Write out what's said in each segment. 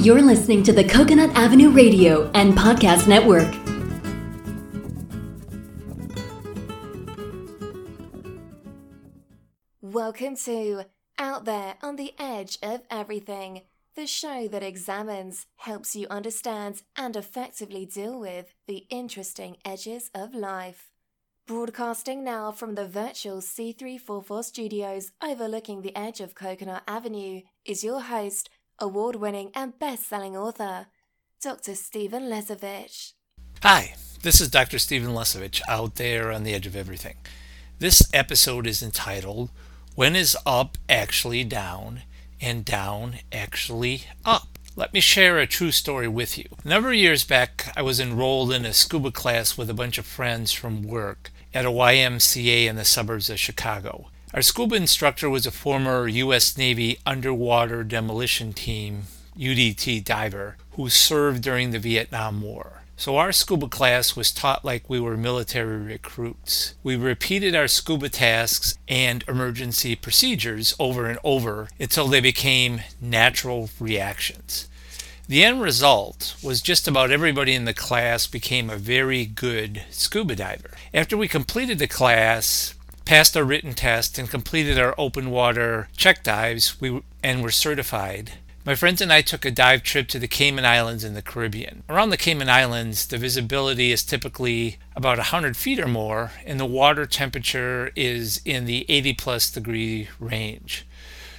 You're listening to the Coconut Avenue Radio and Podcast Network. Welcome to Out There on the Edge of Everything, the show that examines, helps you understand, and effectively deal with the interesting edges of life. Broadcasting now from the virtual C344 studios overlooking the edge of Coconut Avenue is your host, award winning and best selling author, Dr. Stephen Lesovich. Hi, this is Dr. Stephen Lesovich out there on the edge of everything. This episode is entitled When is Up Actually Down and Down Actually Up? Let me share a true story with you. A number of years back, I was enrolled in a scuba class with a bunch of friends from work at a YMCA in the suburbs of Chicago. Our scuba instructor was a former U.S. Navy underwater demolition team, UDT diver, who served during the Vietnam War. So our scuba class was taught like we were military recruits. We repeated our scuba tasks and emergency procedures over and over until they became natural reactions. The end result was just about everybody in the class became a very good scuba diver. After we completed the class, passed our written test, and completed our open water check dives, we and were certified. My friends and I took a dive trip to the Cayman Islands in the Caribbean. Around the Cayman Islands, the visibility is typically about 100 feet or more, and the water temperature is in the 80 plus degree range.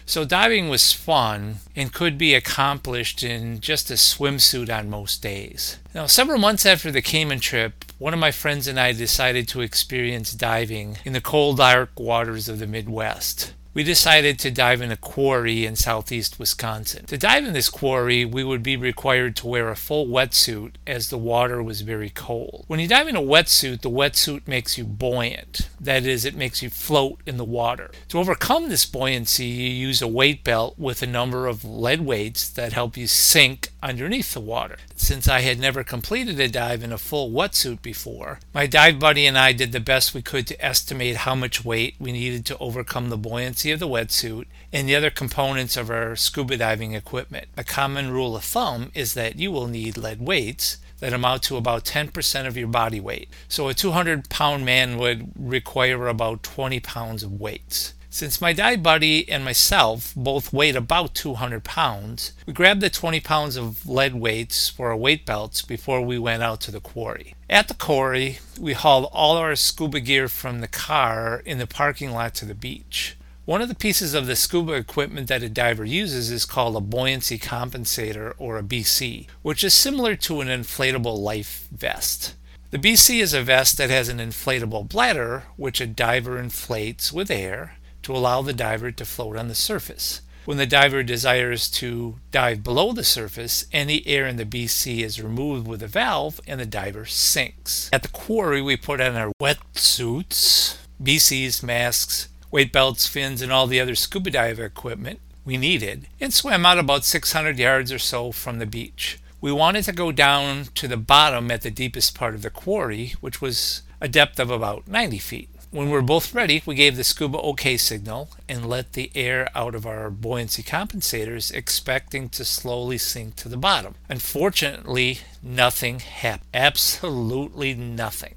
So diving was fun and could be accomplished in just a swimsuit on most days. Now, several months after the Cayman trip, one of my friends and I decided to experience diving in the cold, dark waters of the Midwest we decided to dive in a quarry in southeast Wisconsin. To dive in this quarry, we would be required to wear a full wetsuit as the water was very cold. When you dive in a wetsuit, the wetsuit makes you buoyant. That is, it makes you float in the water. To overcome this buoyancy, you use a weight belt with a number of lead weights that help you sink underneath the water. Since I had never completed a dive in a full wetsuit before, my dive buddy and I did the best we could to estimate how much weight we needed to overcome the buoyancy of the wetsuit and the other components of our scuba diving equipment. A common rule of thumb is that you will need lead weights that amount to about 10% of your body weight. So a 200 pound man would require about 20 pounds of weights. Since my dive buddy and myself both weighed about 200 pounds, we grabbed the 20 pounds of lead weights for our weight belts before we went out to the quarry. At the quarry, we hauled all our scuba gear from the car in the parking lot to the beach. One of the pieces of the scuba equipment that a diver uses is called a buoyancy compensator or a BC, which is similar to an inflatable life vest. The BC is a vest that has an inflatable bladder, which a diver inflates with air to allow the diver to float on the surface. When the diver desires to dive below the surface, any air in the BC is removed with a valve and the diver sinks. At the quarry, we put on our wetsuits, BCs, masks, weight belts, fins, and all the other scuba dive equipment we needed and swam out about 600 yards or so from the beach. We wanted to go down to the bottom at the deepest part of the quarry, which was a depth of about 90 feet. When we were both ready, we gave the scuba OK signal and let the air out of our buoyancy compensators, expecting to slowly sink to the bottom. Unfortunately, nothing happened. Absolutely nothing.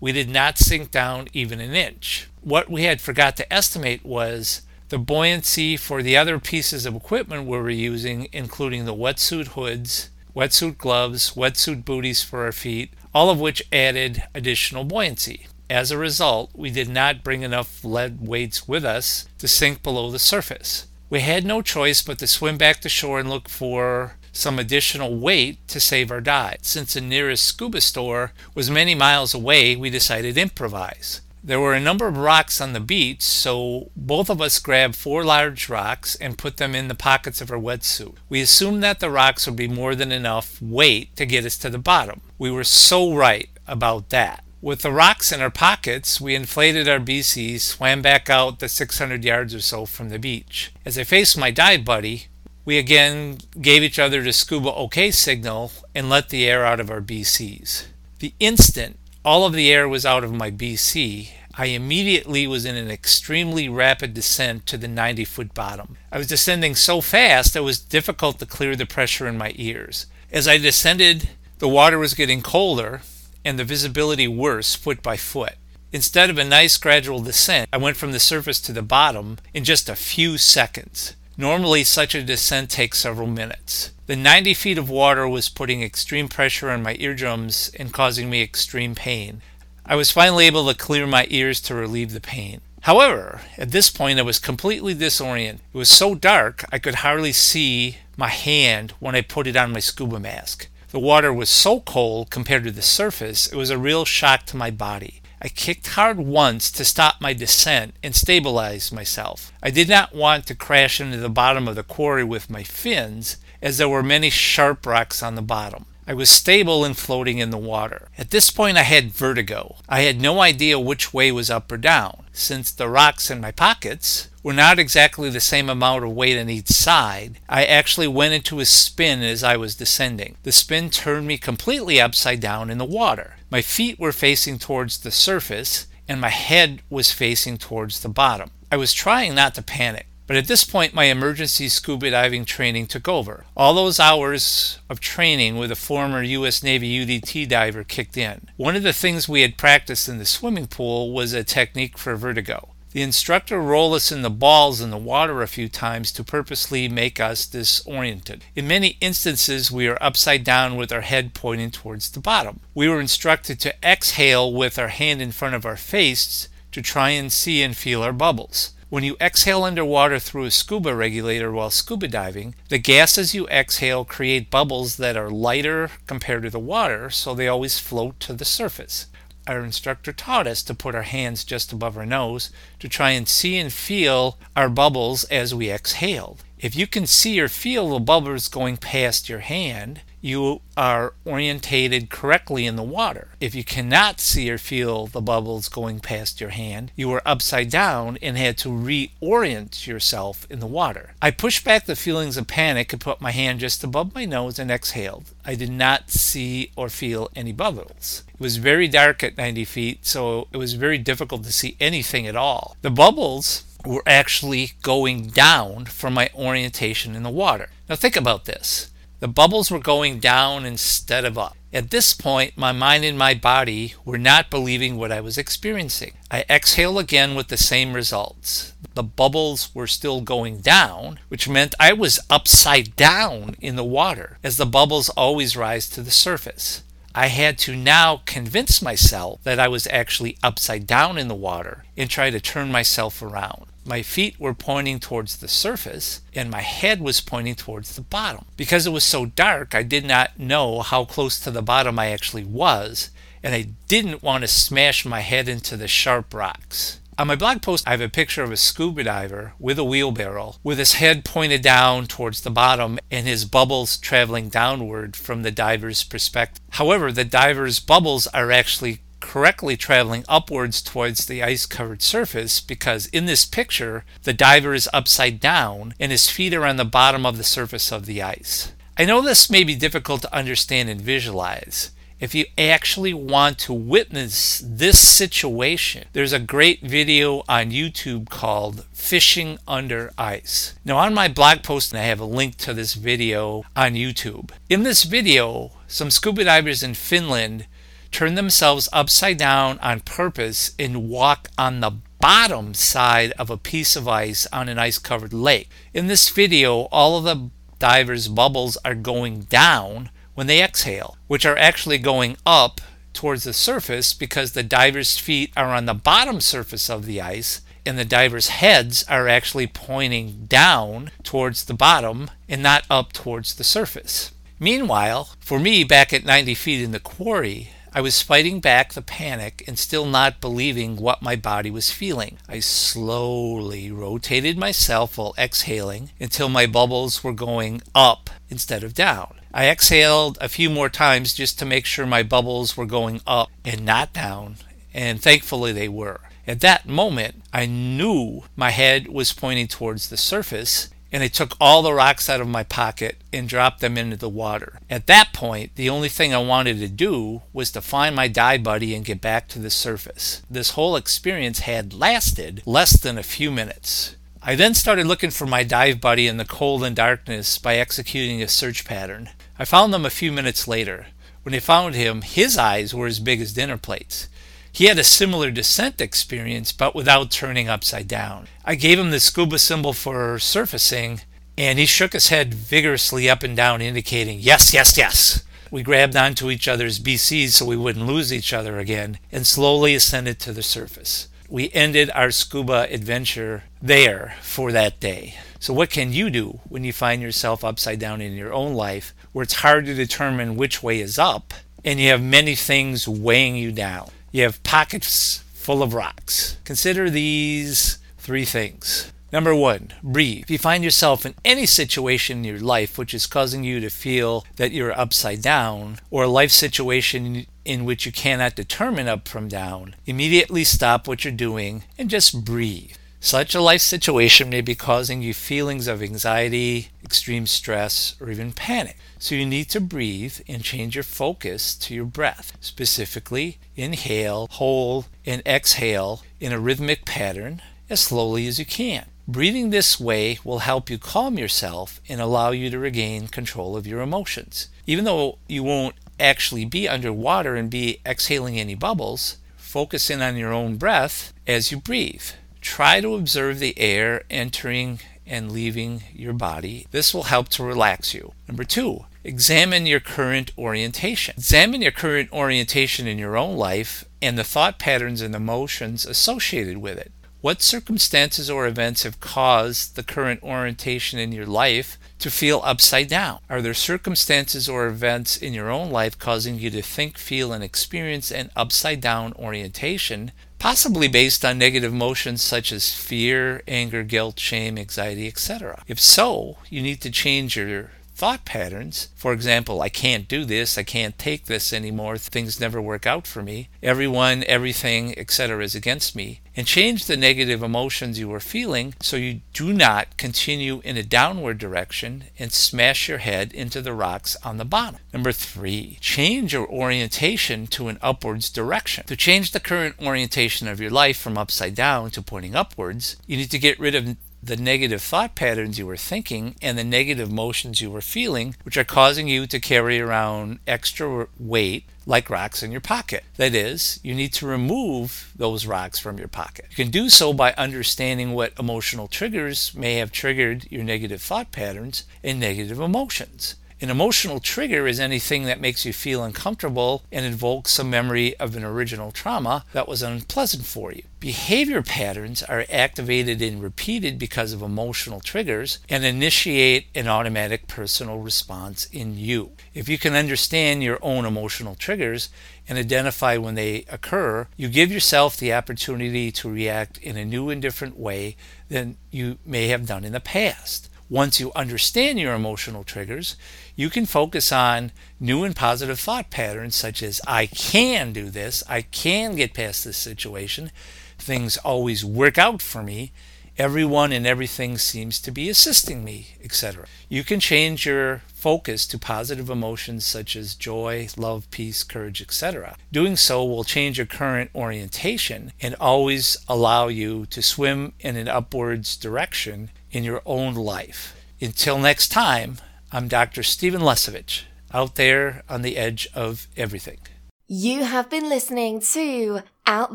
We did not sink down even an inch. What we had forgot to estimate was the buoyancy for the other pieces of equipment we were using, including the wetsuit hoods, wetsuit gloves, wetsuit booties for our feet, all of which added additional buoyancy. As a result, we did not bring enough lead weights with us to sink below the surface. We had no choice but to swim back to shore and look for some additional weight to save our dive. Since the nearest scuba store was many miles away, we decided to improvise. There were a number of rocks on the beach, so both of us grabbed four large rocks and put them in the pockets of our wetsuit. We assumed that the rocks would be more than enough weight to get us to the bottom. We were so right about that. With the rocks in our pockets, we inflated our BCs, swam back out the 600 yards or so from the beach. As I faced my dive buddy, we again gave each other the scuba OK signal and let the air out of our BCs. The instant all of the air was out of my BC, I immediately was in an extremely rapid descent to the 90 foot bottom. I was descending so fast it was difficult to clear the pressure in my ears. As I descended, the water was getting colder and the visibility worse foot by foot. Instead of a nice gradual descent, I went from the surface to the bottom in just a few seconds. Normally, such a descent takes several minutes. The 90 feet of water was putting extreme pressure on my eardrums and causing me extreme pain. I was finally able to clear my ears to relieve the pain. However, at this point I was completely disoriented. It was so dark I could hardly see my hand when I put it on my scuba mask. The water was so cold compared to the surface, it was a real shock to my body. I kicked hard once to stop my descent and stabilize myself. I did not want to crash into the bottom of the quarry with my fins, as there were many sharp rocks on the bottom. I was stable and floating in the water. At this point, I had vertigo. I had no idea which way was up or down. Since the rocks in my pockets were not exactly the same amount of weight on each side, I actually went into a spin as I was descending. The spin turned me completely upside down in the water. My feet were facing towards the surface, and my head was facing towards the bottom. I was trying not to panic, but at this point my emergency scuba diving training took over. All those hours of training with a former U.S. Navy UDT diver kicked in. One of the things we had practiced in the swimming pool was a technique for vertigo. The instructor rolled us in the balls in the water a few times to purposely make us disoriented. In many instances, we were upside down with our head pointing towards the bottom. We were instructed to exhale with our hand in front of our face to try and see and feel our bubbles. When you exhale underwater through a scuba regulator while scuba diving, the gases you exhale create bubbles that are lighter compared to the water, so they always float to the surface our instructor taught us to put our hands just above our nose to try and see and feel our bubbles as we exhaled. If you can see or feel the bubbles going past your hand, you are orientated correctly in the water. If you cannot see or feel the bubbles going past your hand, you are upside down and had to reorient yourself in the water. I pushed back the feelings of panic and put my hand just above my nose and exhaled. I did not see or feel any bubbles. It was very dark at 90 feet, so it was very difficult to see anything at all. The bubbles were actually going down from my orientation in the water. Now think about this. The bubbles were going down instead of up. At this point, my mind and my body were not believing what I was experiencing. I exhaled again with the same results. The bubbles were still going down, which meant I was upside down in the water, as the bubbles always rise to the surface. I had to now convince myself that I was actually upside down in the water and try to turn myself around. My feet were pointing towards the surface and my head was pointing towards the bottom. Because it was so dark, I did not know how close to the bottom I actually was, and I didn't want to smash my head into the sharp rocks. On my blog post, I have a picture of a scuba diver with a wheelbarrow with his head pointed down towards the bottom and his bubbles traveling downward from the diver's perspective. However, the diver's bubbles are actually correctly traveling upwards towards the ice covered surface because in this picture, the diver is upside down and his feet are on the bottom of the surface of the ice. I know this may be difficult to understand and visualize. If you actually want to witness this situation, there's a great video on YouTube called Fishing Under Ice. Now, on my blog post, I have a link to this video on YouTube. In this video, some scuba divers in Finland turn themselves upside down on purpose and walk on the bottom side of a piece of ice on an ice covered lake. In this video, all of the divers' bubbles are going down when they exhale, which are actually going up towards the surface because the divers' feet are on the bottom surface of the ice and the divers' heads are actually pointing down towards the bottom and not up towards the surface. Meanwhile, for me back at 90 feet in the quarry, I was fighting back the panic and still not believing what my body was feeling. I slowly rotated myself while exhaling until my bubbles were going up instead of down. I exhaled a few more times just to make sure my bubbles were going up and not down, and thankfully they were. At that moment, I knew my head was pointing towards the surface and I took all the rocks out of my pocket and dropped them into the water. At that point, the only thing I wanted to do was to find my dive buddy and get back to the surface. This whole experience had lasted less than a few minutes. I then started looking for my dive buddy in the cold and darkness by executing a search pattern. I found them a few minutes later. When I found him, his eyes were as big as dinner plates. He had a similar descent experience, but without turning upside down. I gave him the scuba symbol for surfacing, and he shook his head vigorously up and down, indicating, Yes, yes, yes. We grabbed onto each other's BCs so we wouldn't lose each other again, and slowly ascended to the surface. We ended our scuba adventure there for that day. So, what can you do when you find yourself upside down in your own life where it's hard to determine which way is up and you have many things weighing you down? You have pockets full of rocks. Consider these three things. Number one, breathe. If you find yourself in any situation in your life which is causing you to feel that you're upside down, or a life situation in which you cannot determine up from down, immediately stop what you're doing and just breathe. Such a life situation may be causing you feelings of anxiety, extreme stress, or even panic. So you need to breathe and change your focus to your breath. Specifically, inhale, hold, and exhale in a rhythmic pattern as slowly as you can. Breathing this way will help you calm yourself and allow you to regain control of your emotions. Even though you won't actually be underwater and be exhaling any bubbles, focus in on your own breath as you breathe. Try to observe the air entering and leaving your body. This will help to relax you. Number two, examine your current orientation. Examine your current orientation in your own life and the thought patterns and emotions associated with it. What circumstances or events have caused the current orientation in your life to feel upside down? Are there circumstances or events in your own life causing you to think, feel, and experience an upside down orientation, possibly based on negative emotions such as fear, anger, guilt, shame, anxiety, etc.? If so, you need to change your thought patterns. For example, I can't do this, I can't take this anymore, things never work out for me, everyone, everything, etc. is against me. And change the negative emotions you are feeling so you do not continue in a downward direction and smash your head into the rocks on the bottom. Number three, change your orientation to an upwards direction. To change the current orientation of your life from upside down to pointing upwards, you need to get rid of the negative thought patterns you were thinking and the negative emotions you were feeling, which are causing you to carry around extra weight like rocks in your pocket. That is, you need to remove those rocks from your pocket. You can do so by understanding what emotional triggers may have triggered your negative thought patterns and negative emotions. An emotional trigger is anything that makes you feel uncomfortable and invokes a memory of an original trauma that was unpleasant for you. Behavior patterns are activated and repeated because of emotional triggers and initiate an automatic personal response in you. If you can understand your own emotional triggers and identify when they occur, you give yourself the opportunity to react in a new and different way than you may have done in the past. Once you understand your emotional triggers, you can focus on new and positive thought patterns such as I can do this, I can get past this situation, things always work out for me, everyone and everything seems to be assisting me, etc. You can change your focus to positive emotions such as joy, love, peace, courage, etc. Doing so will change your current orientation and always allow you to swim in an upwards direction in your own life. Until next time, I'm Dr. Stephen Lesovich, out there on the edge of everything. You have been listening to Out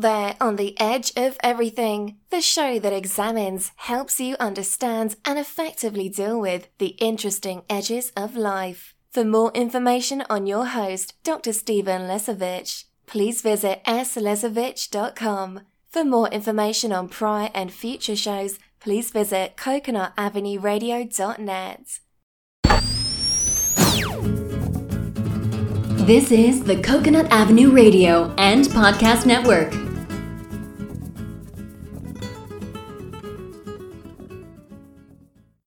There on the Edge of Everything, the show that examines, helps you understand, and effectively deal with the interesting edges of life. For more information on your host, Dr. Stephen Lesovich, please visit slesovich.com. For more information on prior and future shows, please visit coconutavenueradio.net. This is the Coconut Avenue Radio and Podcast Network.